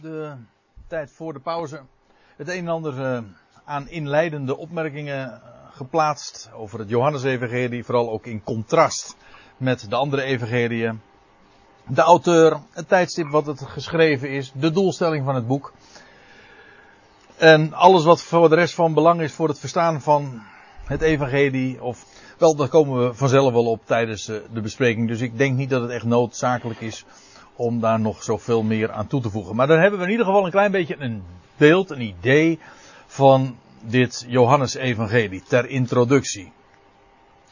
de tijd voor de pauze het een en ander eh, aan inleidende opmerkingen eh, geplaatst over het Johannesevangelie, vooral ook in contrast met de andere evangeliën. De auteur, het tijdstip wat het geschreven is, de doelstelling van het boek. En alles wat voor de rest van belang is voor het verstaan van het evangelie. Of, wel, daar komen we vanzelf wel op tijdens eh, de bespreking. Dus ik denk niet dat het echt noodzakelijk is om daar nog zoveel meer aan toe te voegen. Maar dan hebben we in ieder geval een klein beetje een beeld, een idee van dit Johannes-evangelie ter introductie.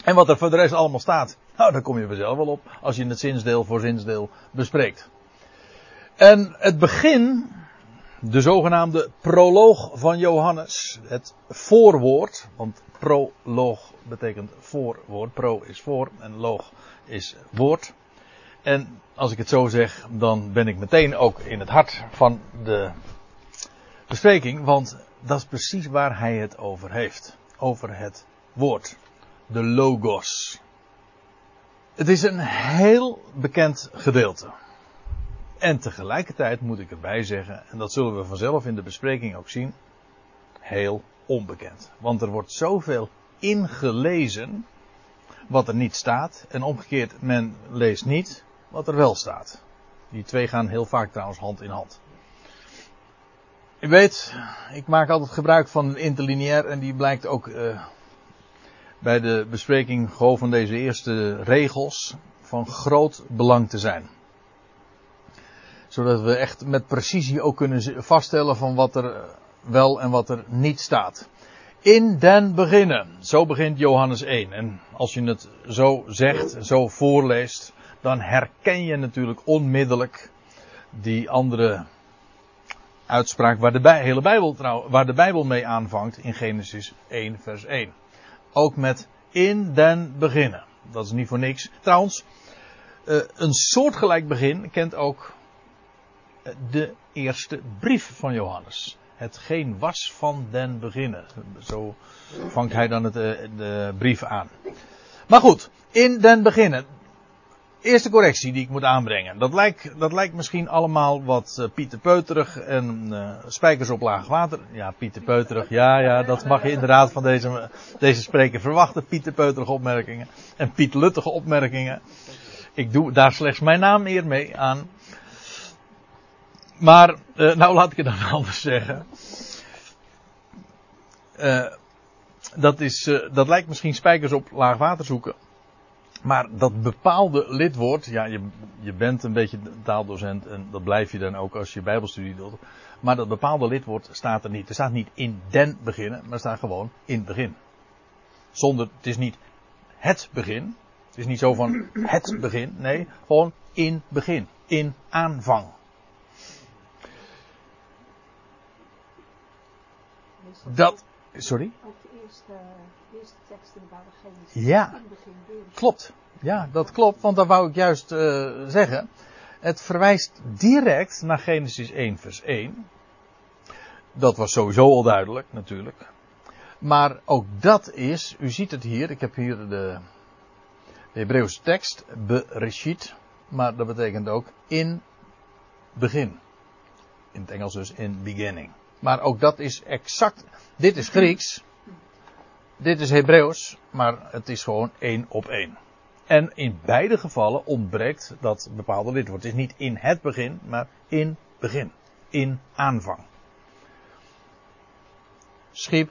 En wat er voor de rest allemaal staat, nou, daar kom je vanzelf wel op als je het zinsdeel voor zinsdeel bespreekt. En het begin, de zogenaamde proloog van Johannes, het voorwoord, want proloog betekent voorwoord, pro is voor en loog is woord. En als ik het zo zeg, dan ben ik meteen ook in het hart van de bespreking, want dat is precies waar hij het over heeft. Over het woord. De logos. Het is een heel bekend gedeelte. En tegelijkertijd moet ik erbij zeggen, en dat zullen we vanzelf in de bespreking ook zien, heel onbekend. Want er wordt zoveel ingelezen wat er niet staat. En omgekeerd, men leest niet wat er wel staat. Die twee gaan heel vaak trouwens hand in hand. U weet, ik maak altijd gebruik van een interlineair en die blijkt ook uh, bij de bespreking gewoon van deze eerste regels van groot belang te zijn. Zodat we echt met precisie ook kunnen vaststellen van wat er wel en wat er niet staat. In den beginnen. Zo begint Johannes 1. En als je het zo zegt, zo voorleest, dan herken je natuurlijk onmiddellijk die andere uitspraak waar de hele Bijbel, trouw, waar de Bijbel mee aanvangt in Genesis 1 vers 1. Ook met in den beginnen. Dat is niet voor niks. Trouwens, uh, een soortgelijk begin kent ook eh, de eerste brief van Johannes. Hetgeen was van den beginnen. Zo vangt hij dan het, uh, de brief aan. Maar goed, in den beginnen eerste correctie die ik moet aanbrengen. Dat lijkt, dat lijkt misschien allemaal wat uh, Pieter Peuterig en uh, spijkers op laag water. Ja, Pieter Peuterig, ja, ja, dat mag je inderdaad van deze, deze spreker verwachten. Pieter Peuterige opmerkingen en Piet Luttige opmerkingen. Ik doe daar slechts mijn naam eer mee aan. Maar, uh, nou laat ik het dan anders zeggen. dat, is, dat lijkt misschien spijkers op laag water zoeken. Maar dat bepaalde lidwoord, ja, je, je bent een beetje taaldocent en dat blijf je dan ook als je bijbelstudie doet. Maar dat bepaalde lidwoord staat er niet. Er staat niet in den beginnen, maar staat gewoon in begin. Zonder, het is niet het begin. Het is niet zo van het begin. Nee, gewoon in begin. In aanvang. Dat, sorry? eerste, eerste teksten waren geen ja, klopt. Ja, dat klopt, want dat wou ik juist uh, zeggen. Het verwijst direct naar Genesis 1 vers 1. Dat was sowieso al duidelijk, natuurlijk. Maar ook dat is, u ziet het hier, ik heb hier de, de Hebreeuwse tekst, bereshit, maar dat betekent ook in begin. In het Engels dus in beginning. Maar ook dat is exact, dit is Grieks, dit is Hebreeuws, maar het is gewoon één op één. En in beide gevallen ontbreekt dat bepaalde lidwoord. Het is niet in het begin, maar in begin. In aanvang. Schiep,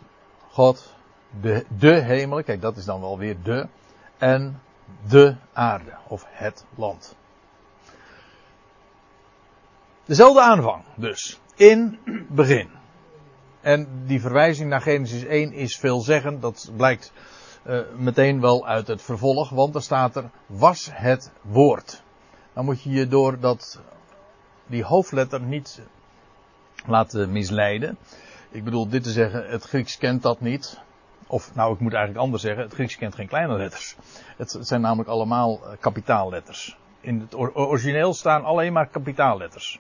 God, de, de hemel, kijk dat is dan wel weer de, en de aarde, of het land. Dezelfde aanvang dus. In begin. En die verwijzing naar Genesis 1 is veelzeggend. Dat blijkt uh, meteen wel uit het vervolg. Want er staat er, was het woord. Dan moet je je door dat, die hoofdletter niet laten misleiden. Ik bedoel dit te zeggen, het Grieks kent dat niet. Of nou, ik moet eigenlijk anders zeggen, het Grieks kent geen kleine letters. Het, zijn namelijk allemaal uh, kapitaalletters. In het origineel staan alleen maar kapitaalletters.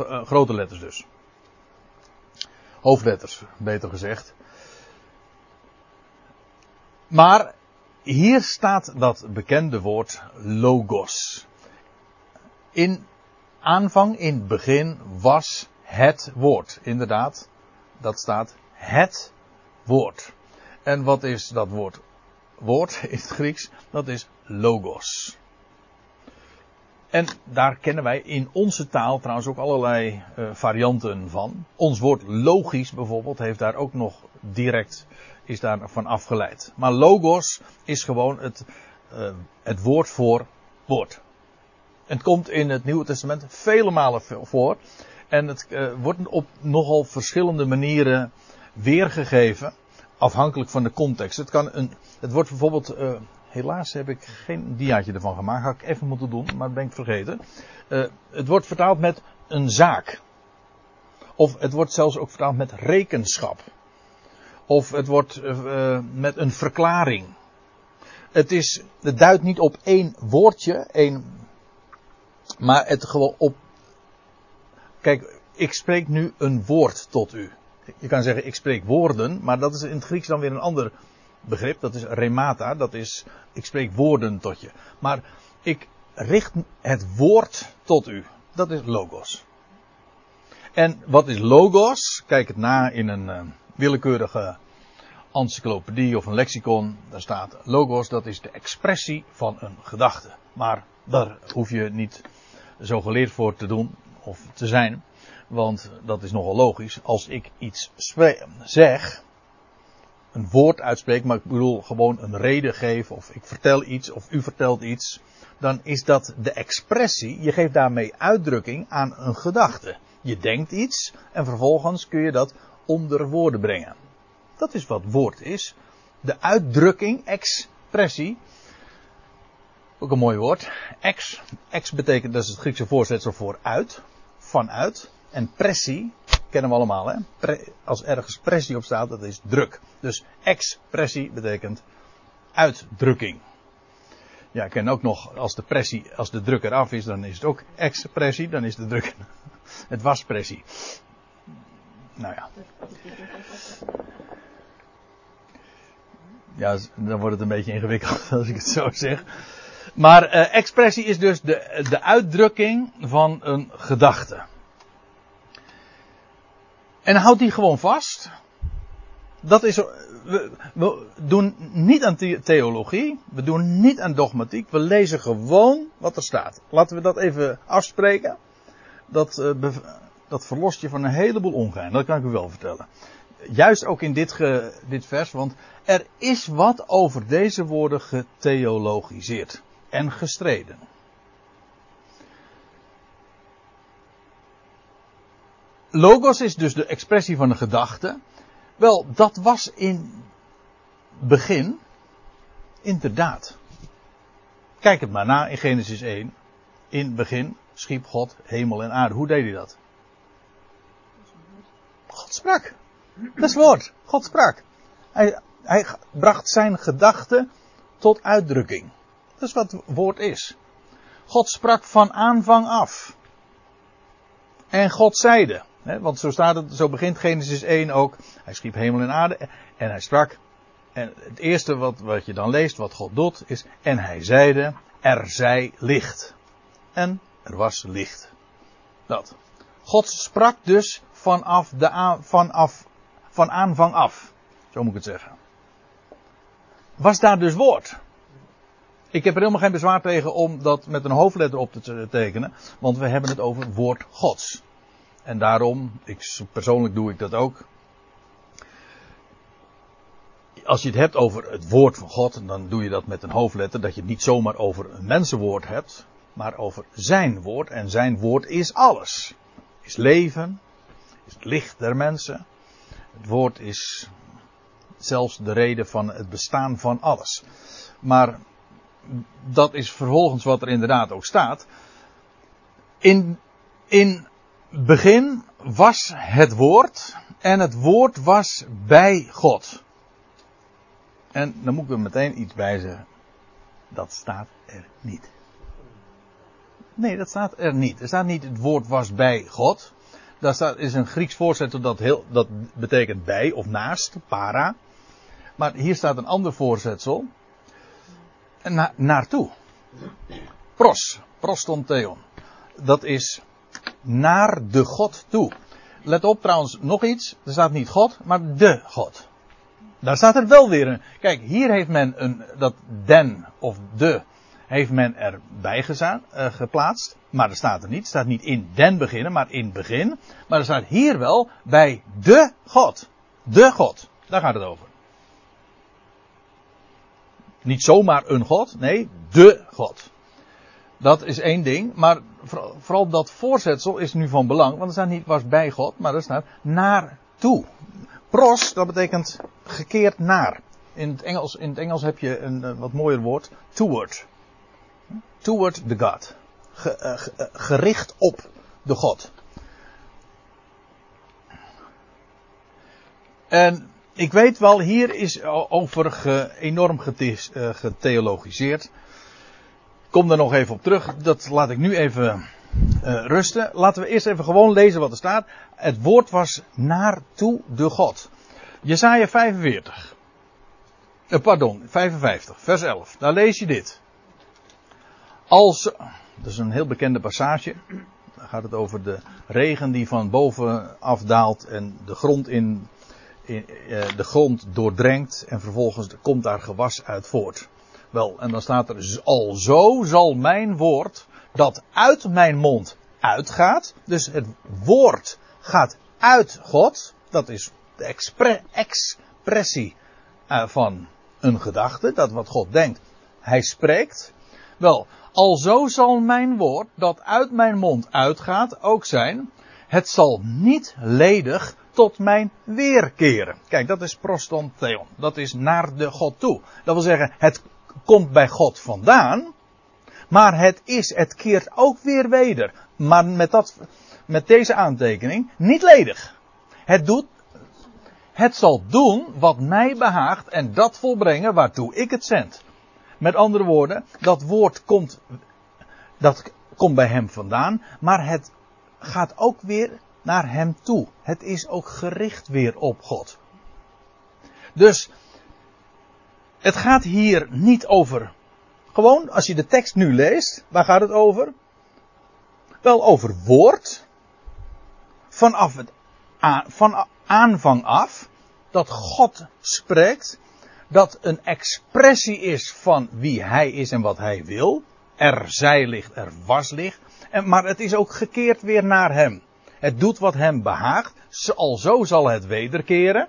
Uh, grote letters dus hoofdletters, beter gezegd. Maar hier staat dat bekende woord logos. In aanvang, in begin, was het woord. Inderdaad, dat staat het woord. En wat is dat woord? Woord in het Grieks, dat is logos. En daar kennen wij in onze taal trouwens ook allerlei uh, varianten van. Ons woord logisch bijvoorbeeld heeft daar ook nog direct is daarvan afgeleid. Maar logos is gewoon het, uh, het woord voor woord. Het komt in het Nieuwe Testament vele malen voor. En het uh, wordt op nogal verschillende manieren weergegeven. Afhankelijk van de context. Het, kan een, het wordt bijvoorbeeld. Helaas heb ik geen diaatje ervan gemaakt. Had ik even moeten doen, maar ben ik vergeten. Uh, het wordt vertaald met een zaak. Of het wordt zelfs ook vertaald met rekenschap. Of het wordt uh, met een verklaring. Het, is, het duidt niet op één woordje, één, maar het gewoon op. Kijk, ik spreek nu een woord tot u. Je kan zeggen, ik spreek woorden, maar dat is in het Grieks dan weer een ander begrip. Dat is remata, dat is, ik spreek woorden tot je. Maar ik richt het woord tot u. Dat is logos. En wat is logos? Kijk het na in een uh, willekeurige encyclopedie of een lexicon. Daar staat logos, dat is de expressie van een gedachte. Maar daar hoef je niet zo geleerd voor te doen of te zijn. Want dat is nogal logisch. Als ik iets zeg, een woord uitspreek, maar ik bedoel gewoon een reden geef, of ik vertel iets, of u vertelt iets, dan is dat de expressie. Je geeft daarmee uitdrukking aan een gedachte. Je denkt iets en vervolgens kun je dat onder woorden brengen. Dat is wat woord is. De uitdrukking, expressie. Ook een mooi woord. Ex. Ex betekent, dat is het Griekse voorzetsel voor uit. Vanuit. En pressie, kennen we allemaal hè. Als ergens pressie op staat, dat is druk. Dus expressie betekent uitdrukking. Ja, ik ken ook nog, als de pressie, als de druk eraf is, dan is het ook expressie, dan is de druk, het was pressie. Nou ja. Ja, dan wordt het een beetje ingewikkeld als ik het zo zeg. Maar uh, expressie is dus de, de uitdrukking van een gedachte. En houd die gewoon vast. Dat is, we, doen niet aan theologie. We doen niet aan dogmatiek. We lezen gewoon wat er staat. Laten we dat even afspreken. Dat, uh, dat verlost je van een heleboel ongein. Dat kan ik u wel vertellen. Juist ook in dit, dit vers. Want er is wat over deze woorden getheologiseerd. En gestreden. Logos is dus de expressie van een gedachte. Wel, dat was in begin inderdaad. Kijk het maar na in Genesis 1. In begin schiep God hemel en aarde. Hoe deed hij dat? God sprak. Dat is woord. God sprak. Hij, hij bracht zijn gedachten tot uitdrukking. Dat is wat het woord is. God sprak van aanvang af. En God zeide. Want zo staat het, zo begint Genesis 1 ook. Hij schiep hemel en aarde en hij sprak. En het eerste wat, wat je dan leest, wat God doet, is. En hij zeide: Er zij licht. En er was licht. Dat. God sprak dus vanaf, de vanaf van aanvang af. Zo moet ik het zeggen. Was daar dus woord? Ik heb er helemaal geen bezwaar tegen om dat met een hoofdletter op te tekenen, want we hebben het over woord Gods. En daarom, ik, persoonlijk doe ik dat ook. Als je het hebt over het woord van God, dan doe je dat met een hoofdletter, dat je het niet zomaar over een mensenwoord hebt, maar over zijn woord. En zijn woord is alles. Is leven, is het licht der mensen. Het woord is zelfs de reden van het bestaan van alles. Maar dat is vervolgens wat er inderdaad ook staat. In, in begin was het woord en het woord was bij God. En dan moet ik er meteen iets bij zeggen. Dat staat er niet. Nee, dat staat er niet. Er staat niet het woord was bij God. Daar staat, is een Grieks voorzetsel dat, heel, dat betekent bij of naast, para. Maar hier staat een ander voorzetsel. Na, naartoe. Pros, prostontheon. Dat is naar de God toe. Let op trouwens nog iets. Er staat niet God, maar de God. Daar staat er wel weer een. Kijk, hier heeft men een, dat den of de heeft men erbij gezaan, uh, geplaatst. Maar er staat er niet. Het staat niet in den beginnen, maar in begin. Maar er staat hier wel bij de God. De God. Daar gaat het over. Niet zomaar een God, nee, de God. Dat is één ding, maar vooral dat voorzetsel is nu van belang, want er staat niet was bij God, maar er staat naartoe. Pros, dat betekent gekeerd naar. In het Engels, in het Engels heb je een, een wat mooier woord, toward. Toward the God. Ge, ge, uh, gericht op de God. En ik weet wel, hier is over enorm gete, uh, getheologiseerd. Kom er nog even op terug. Dat laat ik nu even uh, rusten. Laten we eerst even gewoon lezen wat er staat. Het woord was naartoe de God. Jesaja 45. Uh, pardon, 55, vers 11. Daar lees je dit. Als, dat is een heel bekende passage. Daar gaat het over de regen die van boven afdaalt en de grond in, uh, de grond doordrenkt en vervolgens komt daar gewas uit voort. Wel, en dan staat er al zo zal mijn woord dat uit mijn mond uitgaat. Dus het woord gaat uit God. Dat is de expre expressie uh, van een gedachte. Dat wat God denkt. Hij spreekt. Wel, al zo zal mijn woord dat uit mijn mond uitgaat ook zijn. Het zal niet ledig tot mijn weerkeren. Kijk, dat is prostantheon. Dat is naar de God toe. Dat wil zeggen, het komt bij God vandaan. Maar het is, het keert ook weer weder. Maar met dat, met deze aantekening, niet ledig. Het doet, het zal doen wat mij behaagt en dat volbrengen waartoe ik het zend. Met andere woorden, dat woord komt, dat komt bij hem vandaan, maar het gaat ook weer naar hem toe. Het is ook gericht weer op God. Dus, het gaat hier niet over. Gewoon, als je de tekst nu leest, waar gaat het over? Wel over woord. Vanaf het van aanvang af. Dat God spreekt. Dat een expressie is van wie hij is en wat hij wil. Er zij ligt, er was ligt. En, maar het is ook gekeerd weer naar hem. Het doet wat hem behaagt. Al zo zal het wederkeren.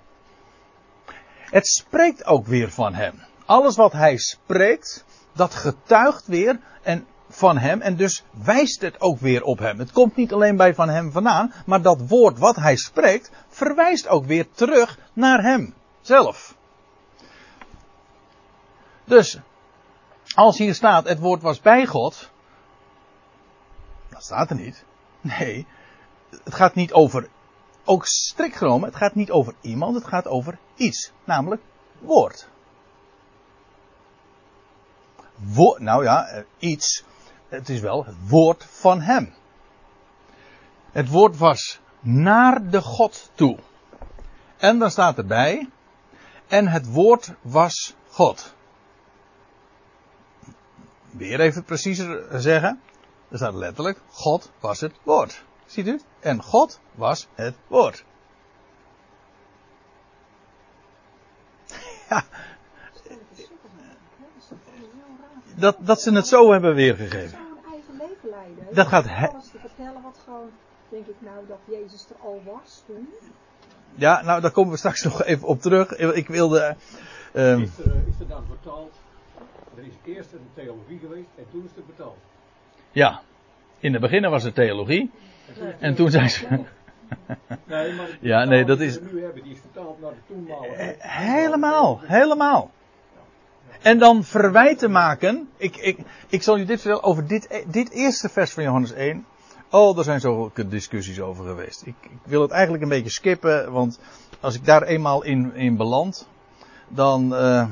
Het spreekt ook weer van hem. Alles wat hij spreekt, dat getuigt weer en van hem en dus wijst het ook weer op hem. Het komt niet alleen bij van hem vandaan, maar dat woord wat hij spreekt verwijst ook weer terug naar hem zelf. Dus, als hier staat het woord was bij God, dat staat er niet. Nee, het gaat niet over, ook strikt genomen, het gaat niet over iemand, het gaat over iets, namelijk woord. Wo nou ja, iets. Het is wel het woord van hem. Het woord was naar de God toe. En dan staat erbij. En het woord was God. Weer even preciezer zeggen. Er staat letterlijk: God was het woord. Ziet u? En God was het woord. Ja, dat, dat ze het zo hebben weergegeven. Zo'n eigen leven leiden. Dat gaat te vertellen wat gewoon, denk ik nou, dat Jezus er al was toen. Ja, nou daar komen we straks nog even op terug. Ik wilde. ehm, Is, er, is er dan vertaald? Er is eerst een theologie geweest en toen is het vertaald. ja, in het begin was het theologie. En toen zijn ze. Nee, maar Ja, nee, dat is- die we nu hebben, die is vertaald naar de toenmalige. Eh, Helemaal, helemaal. En dan verwijten maken. Ik, ik, ik zal u dit vertellen over dit, dit eerste vers van Johannes 1. Oh, er zijn zulke discussies over geweest. Ik, ik wil het eigenlijk een beetje skippen, want als ik daar eenmaal in, in beland, dan, eh,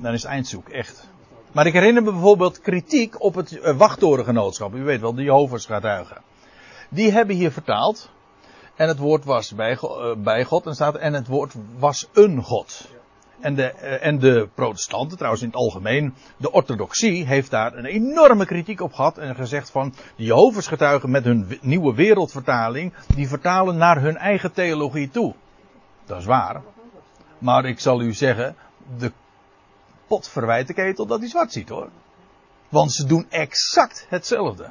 dan is het eindzoek, echt. Maar ik herinner me bijvoorbeeld kritiek op het uh, wachttorengenootschap. U weet wel, de Jehovah's getuigen. Die hebben hier vertaald. En het woord was bij, eh, bij God en staat en het woord was een God. En de, eh, en de protestanten, trouwens in het algemeen, de orthodoxie heeft daar een enorme kritiek op gehad en gezegd van, de Jehovah's getuigen met hun nieuwe wereldvertaling, die vertalen naar hun eigen theologie toe. Dat is waar. Maar ik zal u zeggen, de pot verwijt de ketel dat hij zwart ziet hoor. Want ze doen exact hetzelfde.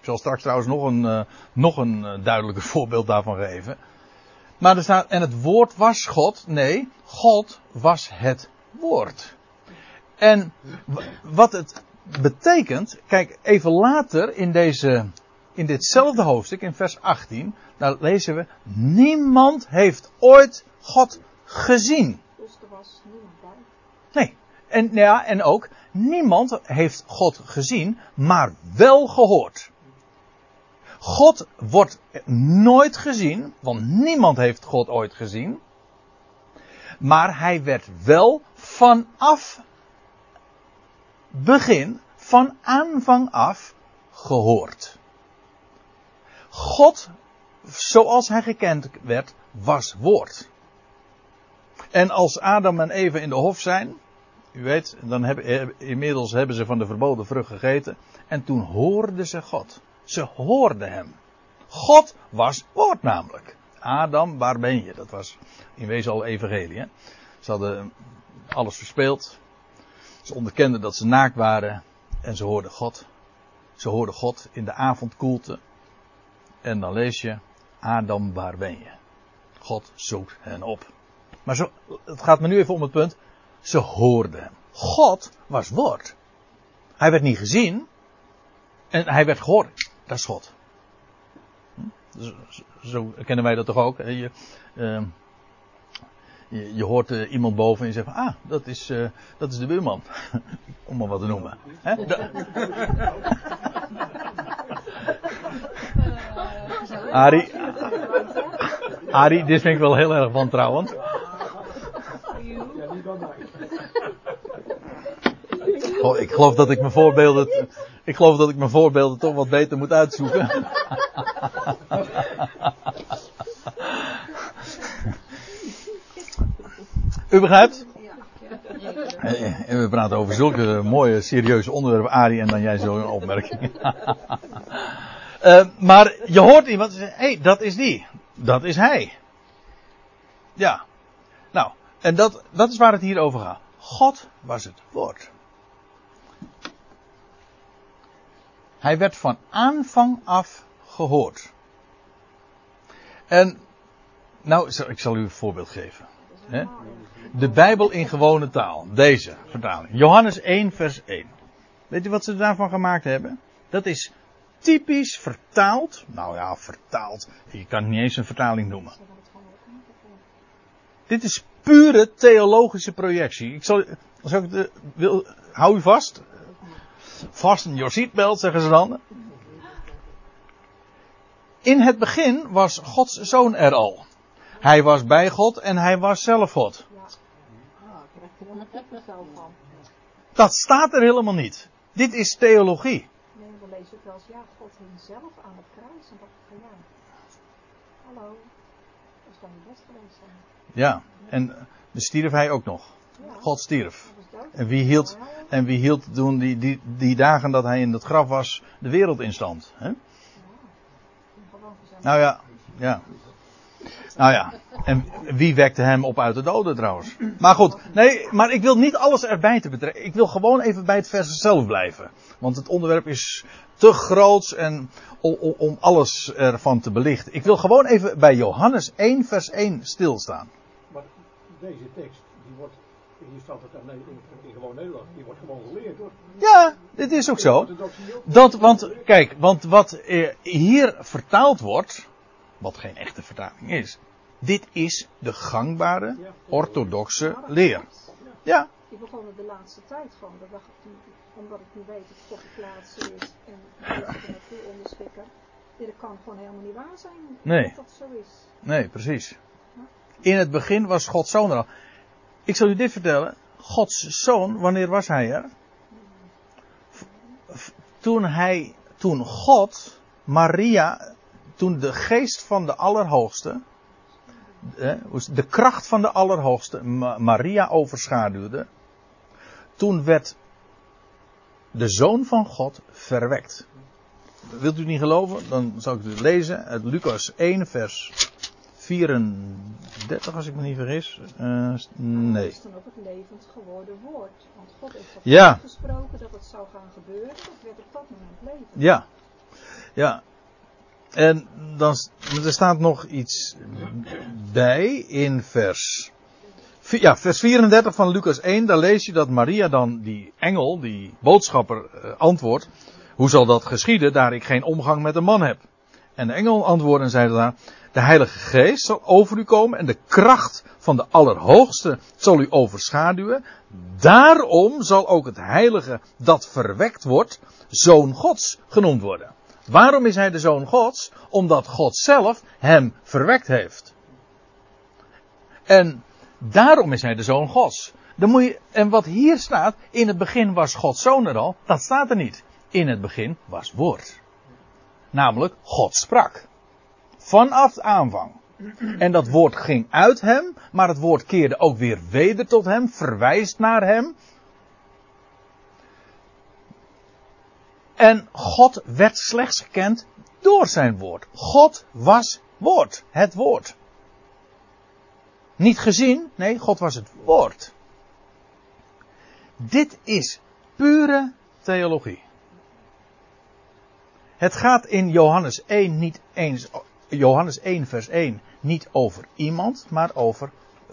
Ik zal straks trouwens nog een, eh, nog een eh, duidelijker voorbeeld daarvan geven. Maar er staat, en het woord was God. Nee, God was het woord. En wat het betekent, kijk, even later in deze, in ditzelfde hoofdstuk, in vers 18, daar lezen we, niemand heeft ooit God gezien. Dus er was niemand bij. Nee. En, ja, en ook, niemand heeft God gezien, maar wel gehoord. God wordt nooit gezien, want niemand heeft God ooit gezien. Maar hij werd wel vanaf begin, van aanvang af, gehoord. God, zoals hij gekend werd, was woord. En als Adam en Eva in de hof zijn, u weet, dan eh, inmiddels hebben ze van de verboden vrucht gegeten. En toen hoorden ze God. Ze hoorden hem. God was woord namelijk. Adam, waar ben je? Dat was in wezen al evangelie. Hè? Ze hadden alles verspeeld. Ze onderkenden dat ze naakt waren. En ze hoorden God. Ze hoorden God in de avondkoelte. En dan lees je, Adam, waar ben je? God zoekt hen op. Maar zo, het gaat me nu even om het punt. Ze hoorden hem. God was woord. Hij werd niet gezien. En hij werd gehoord. Dat is God. Hm? Zo, zo kennen wij dat toch ook. hè? Je, uh, je, je, hoort uh, iemand boven en je zegt van, ah, dat is, uh, dat is de buurman. Om maar wat te noemen. Hè? Da Arie, Arie, dit vind ik wel heel erg wantrouwend. Oh, ik geloof dat ik mijn voorbeelden, ik geloof dat ik mijn voorbeelden toch wat beter moet uitzoeken. U begrijpt? En we praten over zulke mooie, serieuze onderwerpen, Arie, en dan jij zo'n opmerking. uh, maar je hoort iemand zeggen, hé, hey, dat is die. Dat is hij. Ja. Nou, en dat, dat is waar het hier over gaat. God was het woord. Hij werd van aanvang af gehoord. En, nou, ik zal u een voorbeeld geven. De Bijbel in gewone taal. Deze vertaling. Johannes 1, vers 1. Weet u wat ze daarvan gemaakt hebben? Dat is typisch vertaald. Nou ja, vertaald. Je kan het niet eens een vertaling noemen. Dit is pure theologische projectie. Ik zal, als ik de, wil, hou u vast. Fasten your seatbelt, zeggen ze dan. In het begin was Gods zoon er al. Hij was bij God en hij was zelf God. Dat staat er helemaal niet. Dit is theologie. Nee, we lezen wel ja, God aan het kruis. En ik van hallo, dat best. Ja, en stierf hij ook nog. God stierf. dat. En wie hield, en wie hield toen die, die, die dagen dat hij in het graf was, de wereld in stand? Hè? Nou ja, ja. Nou ja, en wie wekte hem op uit de doden trouwens? Maar goed, nee, maar ik wil niet alles erbij te betrekken. Ik wil gewoon even bij het vers zelf blijven. Want het onderwerp is te groot en om alles ervan te belichten. Ik wil gewoon even bij Johannes 1 vers 1 stilstaan. Maar deze tekst, die wordt, hier staat het in, in, in gewoon Nederland, die wordt gewoon geleerd hoor. Ja, dit is ook zo. Dat, want, kijk, want wat eh, hier vertaald wordt, wat geen echte vertaling is, dit is de gangbare orthodoxe leer. Ja, Die begonnen de laatste tijd gewoon. Dat dacht ik, nu- omdat ik nu weet dat God de plaats is en dat ik er naartoe onderschikken. Dit kan gewoon helemaal niet waar zijn. Nee. Dat dat zo is. nee, precies. In het begin was Gods zoon er al. Ik zal u dit vertellen. Gods zoon, wanneer was hij er? Toen hij, toen God, Maria, toen de geest van de Allerhoogste de kracht van de Allerhoogste Ma- Maria overschaduwde, toen werd de Zoon van God verwekt. Wilt u niet geloven? Dan zal ik het lezen uit Lucas 1, vers 34, als ik me niet vergis. Eh, nee. is dan ook het levend geworden woord. Want God heeft toch Ja. gesproken dat het zou gaan gebeuren. Dat werd op dat moment leven. Ja. Ja. En dan, er staat nog iets bij in vers. Ja, vers 34 van Lucas 1. Daar lees je dat Maria dan die engel, die boodschapper, eh, antwoordt. Hoe zal dat geschieden, daar ik geen omgang met een man heb? En de engel antwoordde en zei daar. De Heilige Geest zal over u komen en de kracht van de Allerhoogste zal u overschaduwen. Daarom zal ook het Heilige dat verwekt wordt, Zoon Gods genoemd worden. Waarom is hij de Zoon Gods? Omdat God zelf hem verwekt heeft. En daarom is hij de Zoon Gods. En wat hier staat, in het begin was Gods Zoon er al, dat staat er niet. In het begin was Woord. Namelijk, God sprak. Vanaf aanvang. En dat woord ging uit hem, maar het woord keerde ook weer weder tot hem, verwijst naar hem. En God werd slechts gekend door zijn woord. God was woord, het woord. Niet gezien, nee, God was het woord. Dit is pure theologie. Het gaat in Johannes 1 niet eens, Johannes 1 vers 1 niet over iemand, maar over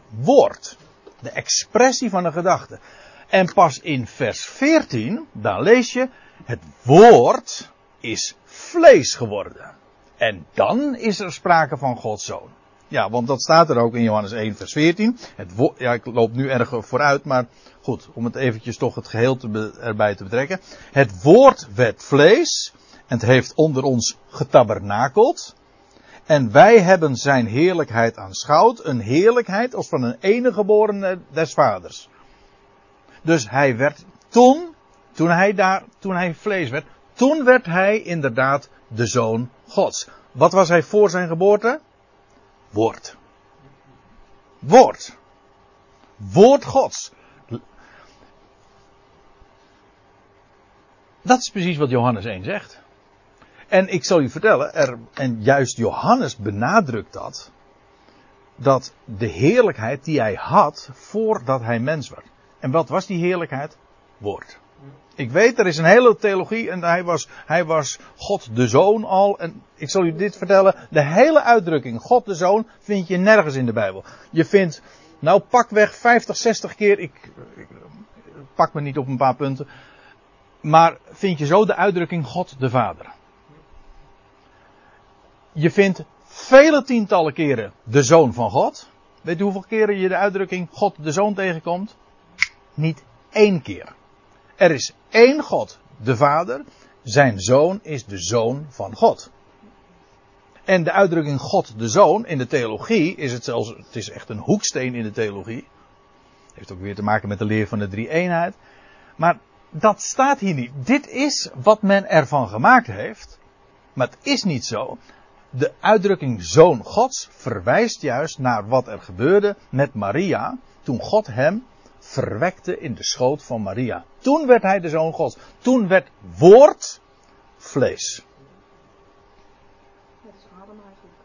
woord. De expressie van een gedachte. En pas in vers 14, daar lees je, het woord is vlees geworden. En dan is er sprake van Gods zoon. Ja, want dat staat er ook in Johannes 1 vers 14. Het ja, ik loop nu erg vooruit, maar goed, om het eventjes toch het geheel erbij te betrekken. Het woord werd vlees en het heeft onder ons getabernakeld. En wij hebben zijn heerlijkheid aanschouwd. Een heerlijkheid als van een enige geborene des vaders. Dus hij werd toen, toen hij daar, toen hij vlees werd, toen werd hij inderdaad de zoon Gods. Wat was hij voor zijn geboorte? Woord. Woord. Woord Gods. Dat is precies wat Johannes 1 zegt. En ik zal u vertellen, er, en juist Johannes benadrukt dat, dat de heerlijkheid die hij had voordat hij mens werd. En wat was die heerlijkheid? Woord. Ik weet, er is een hele theologie en hij was, hij was God de Zoon al. En ik zal u dit vertellen, de hele uitdrukking God de Zoon vind je nergens in de Bijbel. Je vindt, nou pakweg 50, 60 keer, ik pak me niet op een paar punten. Maar vind je zo de uitdrukking God de Vader. Je vindt vele tientallen keren de Zoon van God. Weet u hoeveel keren je de uitdrukking God de Zoon tegenkomt? Niet één keer. Er is één God, de Vader. Zijn Zoon is de Zoon van God. En de uitdrukking God de Zoon in de theologie is het zelfs, het is echt een hoeksteen in de theologie. Heeft ook weer te maken met de leer van de drie eenheid. Maar dat staat hier niet. Dit is wat men ervan gemaakt heeft. Maar het is niet zo. De uitdrukking Zoon Gods verwijst juist naar wat er gebeurde met Maria. Toen God hem verwekte in de schoot van Maria. Toen werd hij de Zoon Gods. Toen werd woord vlees. Dat is Adam eigenlijk.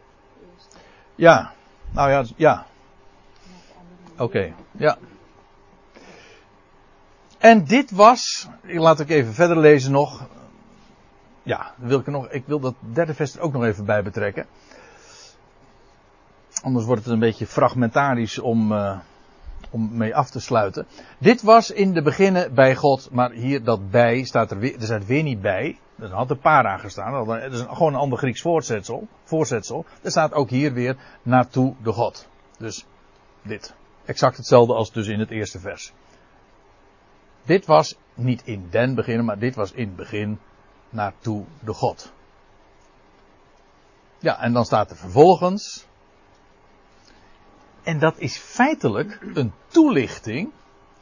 Ja, nou ja, ja, oké, ja. En dit was, laat ik even verder lezen nog. Ja, wil ik, nog, ik wil dat derde vers er ook nog even bij betrekken. Anders wordt het een beetje fragmentarisch om, eh, om mee af te sluiten. Dit was in de beginnen bij God, maar hier dat bij staat er weer, er staat weer niet bij. Er had een para gestaan, dat is gewoon een ander Grieks voorzetsel, voorzetsel. Er staat ook hier weer naartoe de God. Dus dit. Exact hetzelfde als dus in het eerste vers. Dit was niet in den beginnen, maar dit was in het begin naartoe de God. Ja, en dan staat er vervolgens. En dat is feitelijk een toelichting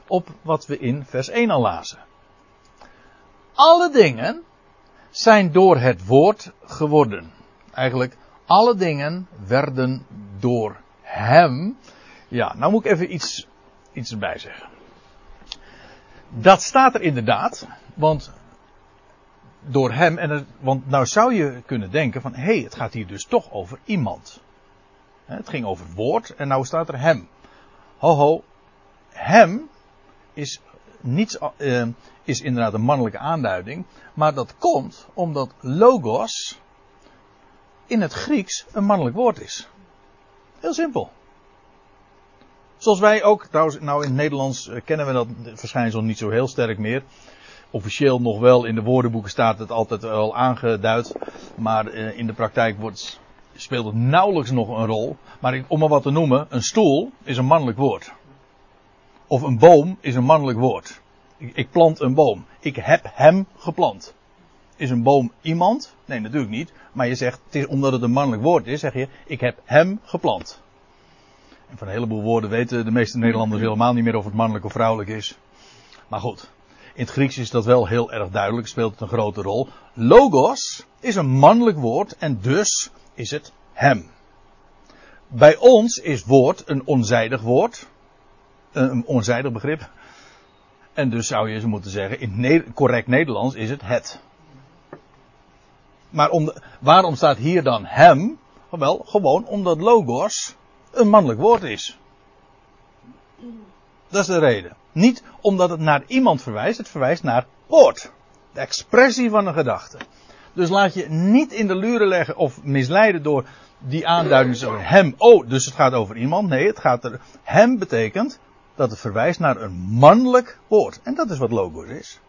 op wat we in vers 1 al lazen. Alle dingen zijn door het woord geworden. Eigenlijk, alle dingen werden door hem. Ja, nou moet ik even iets, iets erbij zeggen. Dat staat er inderdaad, want door hem, en want nou zou je kunnen denken van, hé, hey, het gaat hier dus toch over iemand. Het ging over het woord en nou staat er hem. Ho ho, hem is niets, uh, is inderdaad een mannelijke aanduiding, maar dat komt omdat logos in het Grieks een mannelijk woord is. Heel simpel. Zoals wij ook, trouwens, nou in het Nederlands uh, kennen we dat verschijnsel niet zo heel sterk meer. Officieel nog wel in de woordenboeken staat het altijd wel aangeduid, maar uh, in de praktijk wordt, speelt het nauwelijks nog een rol. Maar om maar wat te noemen, een stoel is een mannelijk woord. Of een boom is een mannelijk woord. Ik, ik plant een boom. Ik heb hem geplant. Is een boom iemand? Nee, natuurlijk niet. Maar je zegt, het is, omdat het een mannelijk woord is, zeg je, ik heb hem geplant. En van een heleboel woorden weten de meeste Nederlanders helemaal niet meer of het mannelijk of vrouwelijk is. Maar goed, in het Grieks is dat wel heel erg duidelijk, speelt het een grote rol. Logos is een mannelijk woord en dus is het hem. Bij ons is woord een onzijdig woord. Een onzijdig begrip. En dus zou je ze moeten zeggen, in correct Nederlands is het het. Maar om waarom staat hier dan hem? Wel, gewoon omdat logos een mannelijk woord is. Dat is de reden. Niet omdat het naar iemand verwijst, het verwijst naar woord. De expressie van een gedachte. Dus laat je niet in de luren leggen of misleiden door die aanduiding zo hem. Oh, dus het gaat over iemand. Nee, het gaat er. Hem betekent dat het verwijst naar een mannelijk woord. En dat is wat logos is.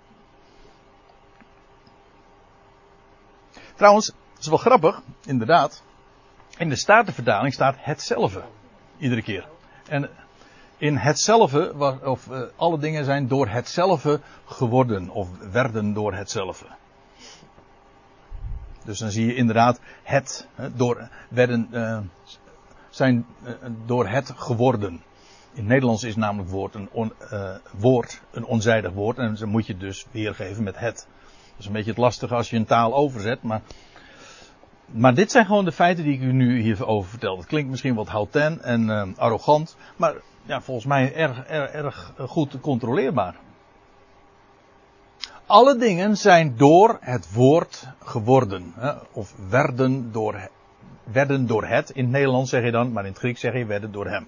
Trouwens, het is wel grappig, inderdaad. In de Statenvertaling staat hetzelfde. Iedere keer. En in hetzelfde, of uh, alle dingen zijn door hetzelfde geworden, of werden door hetzelfde. Dus dan zie je inderdaad het, door, werden, uh, zijn uh, door het geworden. In Nederlands is namelijk woord een, woord een onzijdig woord en dan moet je dus weergeven met het. Dat is een beetje het lastige als je een taal overzet, maar maar dit zijn gewoon de feiten die ik u nu hierover vertel. Het klinkt misschien wat houten en uh, arrogant, maar ja, volgens mij erg, erg, erg goed controleerbaar. Alle dingen zijn door het woord geworden, hè, of werden door, werden door het. In het Nederlands zeg je dan, maar in het Grieks zeg je werden door hem.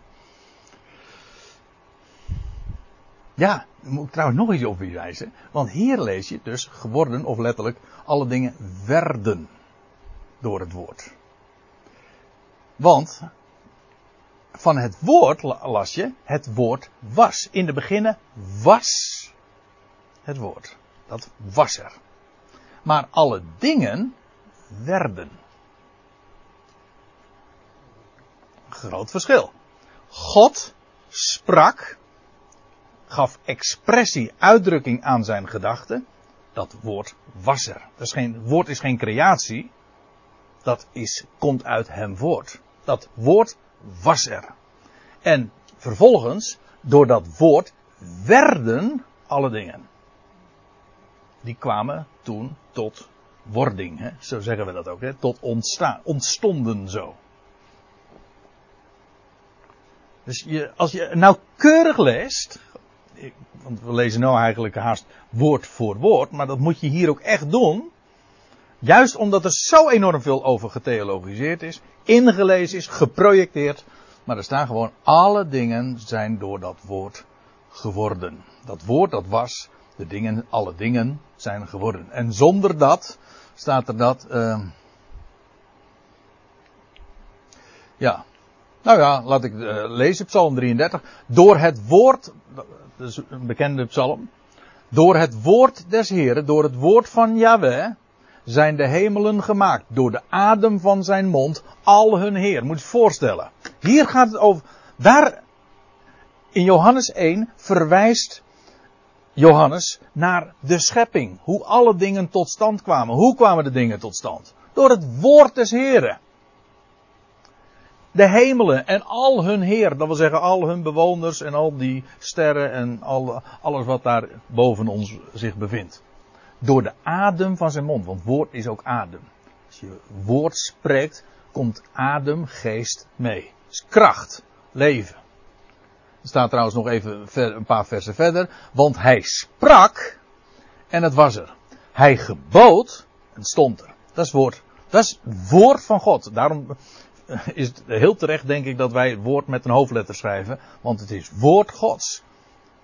Ja, moet ik trouwens nog iets op wijzen. Want hier lees je dus geworden, of letterlijk, alle dingen werden door het woord. Want van het woord las je, het woord was. In de beginnen was het woord. Dat was er. Maar alle dingen werden. Groot verschil. God sprak, gaf expressie, uitdrukking aan zijn gedachten. Dat woord was er. Is geen, woord is geen creatie dat is, komt uit hem voort. Dat woord was er. En vervolgens, door dat woord werden alle dingen. Die kwamen toen tot wording, hè? zo zeggen we dat ook, hè? tot ontstaan, ontstonden zo. Dus je, als je nauwkeurig leest, want we lezen nou eigenlijk haast woord voor woord, maar dat moet je hier ook echt doen. Juist omdat er zo enorm veel over getheologiseerd is, ingelezen is, geprojecteerd. Maar er staan gewoon alle dingen zijn door dat woord geworden. Dat woord dat was, de dingen, alle dingen zijn geworden. En zonder dat staat er dat. Uh, ja. Nou ja, laat ik uh, lezen, Psalm 33. Door het woord, dat is een bekende psalm. Door het woord des Heren, door het woord van Yahweh zijn de hemelen gemaakt door de adem van zijn mond, al hun Heer. Moet je voorstellen. Hier gaat het over, daar in Johannes 1 verwijst Johannes naar de schepping. Hoe alle dingen tot stand kwamen. Hoe kwamen de dingen tot stand? Door het woord des Heren. De hemelen en al hun Heer, dat wil zeggen al hun bewoners en al die sterren en al, alles wat daar boven ons zich bevindt door de adem van zijn mond. Want woord is ook adem. Als je woord spreekt, komt adem, geest mee. is kracht, leven. Er staat trouwens nog even een paar versen verder. Want hij sprak en het was er. Hij gebood en stond er. Dat is woord. Dat is woord van God. Daarom is het heel terecht, denk ik, dat wij het woord met een hoofdletter schrijven. Want het is woord Gods.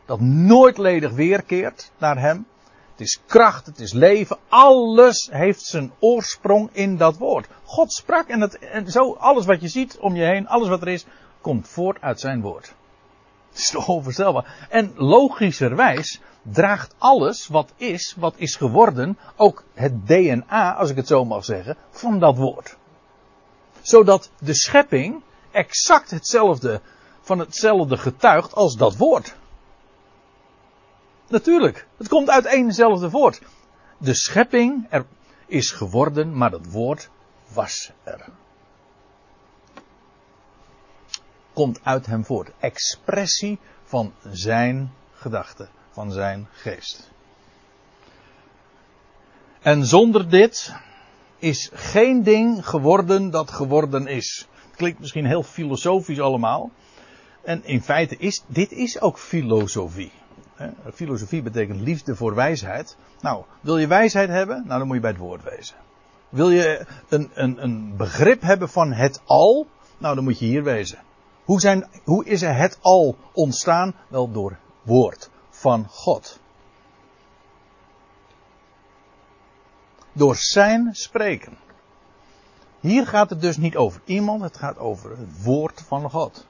Dat nooit ledig weerkeert naar hem. Het is kracht, het is leven. Alles heeft zijn oorsprong in dat woord. God sprak en, het, en zo alles wat je ziet om je heen, alles wat er is, komt voort uit zijn woord. Het is toch onvoorstelbaar. En logischerwijs draagt alles wat is, wat is geworden, ook het DNA, als ik het zo mag zeggen, van dat woord. Zodat de schepping exact hetzelfde, van hetzelfde getuigt als dat woord. Natuurlijk, het komt uit éénzelfde woord. De schepping er is geworden, maar het woord was er. Komt uit hem voort. Expressie van zijn gedachten, van zijn geest. En zonder dit is geen ding geworden dat geworden is. Het klinkt misschien heel filosofisch allemaal. En in feite is dit is ook filosofie. Filosofie betekent liefde voor wijsheid. Nou, wil je wijsheid hebben? Nou, dan moet je bij het woord wezen. Wil je een, een, een begrip hebben van het al? Nou, dan moet je hier wezen. Hoe, zijn, hoe is er het al ontstaan? Wel door woord van God. Door zijn spreken. Hier gaat het dus niet over iemand, het gaat over het woord van God.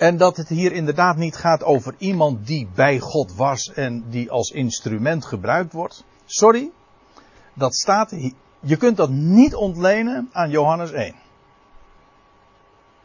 En dat het hier inderdaad niet gaat over iemand die bij God was en die als instrument gebruikt wordt. Sorry, dat staat, je kunt dat niet ontlenen aan Johannes 1.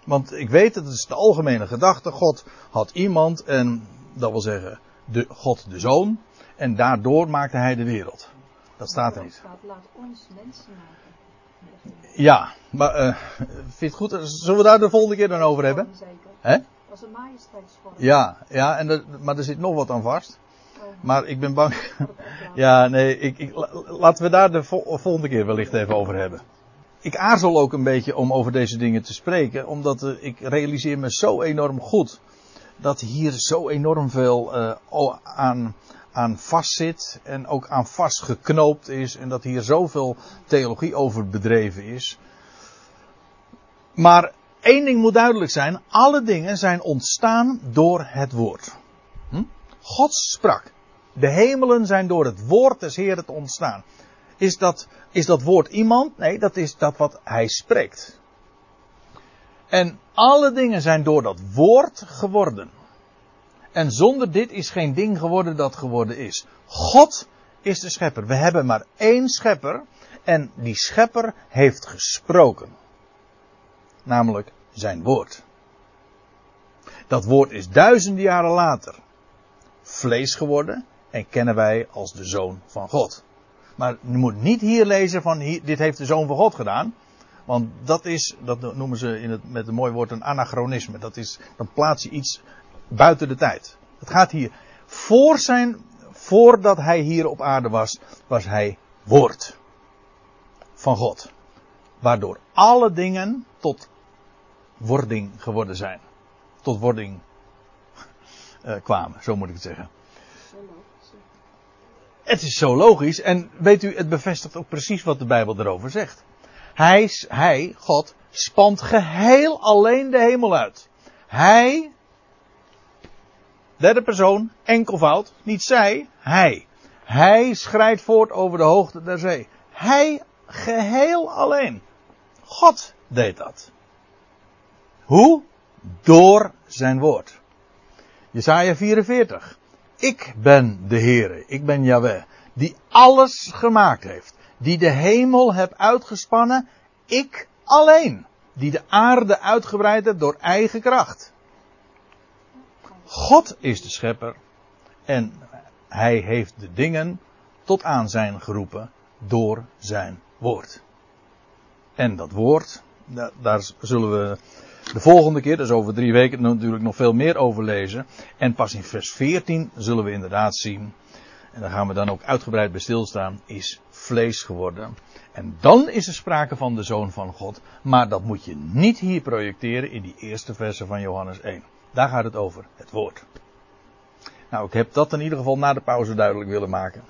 Want ik weet, het is de algemene gedachte, God had iemand en dat wil zeggen, de, God de Zoon. En daardoor maakte hij de wereld. Dat staat er niet. laat ons mensen maken. Ja, maar uh, vind je het goed? Zullen we daar de volgende keer dan over hebben? Zeker. Hè? Dat een majesteitsvorm. Ja, ja en de, maar er zit nog wat aan vast. Oh, Maar ik ben bang. dat. Ja, nee, ik, ik, la- laten we daar de vol- volgende keer wellicht even over hebben. Ik aarzel ook een beetje om over deze dingen te spreken, omdat eh, ik realiseer me zo enorm goed dat hier zo enorm veel eh, o- aan, aan vastzit en ook aan vastgeknoopt is en dat hier zoveel theologie over bedreven is. Maar één ding moet duidelijk zijn, alle dingen zijn ontstaan door het woord. Hm? God sprak. De hemelen zijn door het woord des Heeren ontstaan. Is dat, is dat woord iemand? Nee, dat is dat wat hij spreekt. En alle dingen zijn door dat woord geworden. En zonder dit is geen ding geworden dat geworden is. God is de schepper. We hebben maar één schepper. En die schepper heeft gesproken. Namelijk zijn woord. Dat woord is duizenden jaren later vlees geworden en kennen wij als de zoon van God. Maar je moet niet hier lezen van dit heeft de zoon van God gedaan. Want dat is, dat noemen ze in het, met een mooi woord een anachronisme. Dat is, dan plaats je iets buiten de tijd. Het gaat hier, voor zijn, voordat hij hier op aarde was, was hij woord van God. Waardoor alle dingen tot wording geworden zijn. Tot wording eh, kwamen, zo moet ik het zeggen. Het is zo logisch en weet u, het bevestigt ook precies wat de Bijbel erover zegt. Hij, hij, God, spant geheel alleen de hemel uit. Hij, derde persoon, enkelvoud, niet zij, hij. Hij schrijdt voort over de hoogte der zee. Hij geheel alleen. God deed dat. Hoe? Door zijn woord. Jesaja 44. Ik ben de Heere, ik ben Yahweh, die alles gemaakt heeft, die de hemel heb uitgespannen, ik alleen, die de aarde uitgebreid heb door eigen kracht. God is de schepper en hij heeft de dingen tot aan zijn geroepen door zijn woord. En dat woord, da- daar zullen we de volgende keer, dus over drie weken, natuurlijk nog veel meer over lezen. En pas in vers 14 zullen we inderdaad zien en daar gaan we dan ook uitgebreid bij stilstaan, is vlees geworden. En dan is er sprake van de Zoon van God. Maar dat moet je niet hier projecteren in die eerste verse van Johannes 1. Daar gaat het over, het woord. Nou, ik heb dat in ieder geval na de pauze duidelijk willen maken.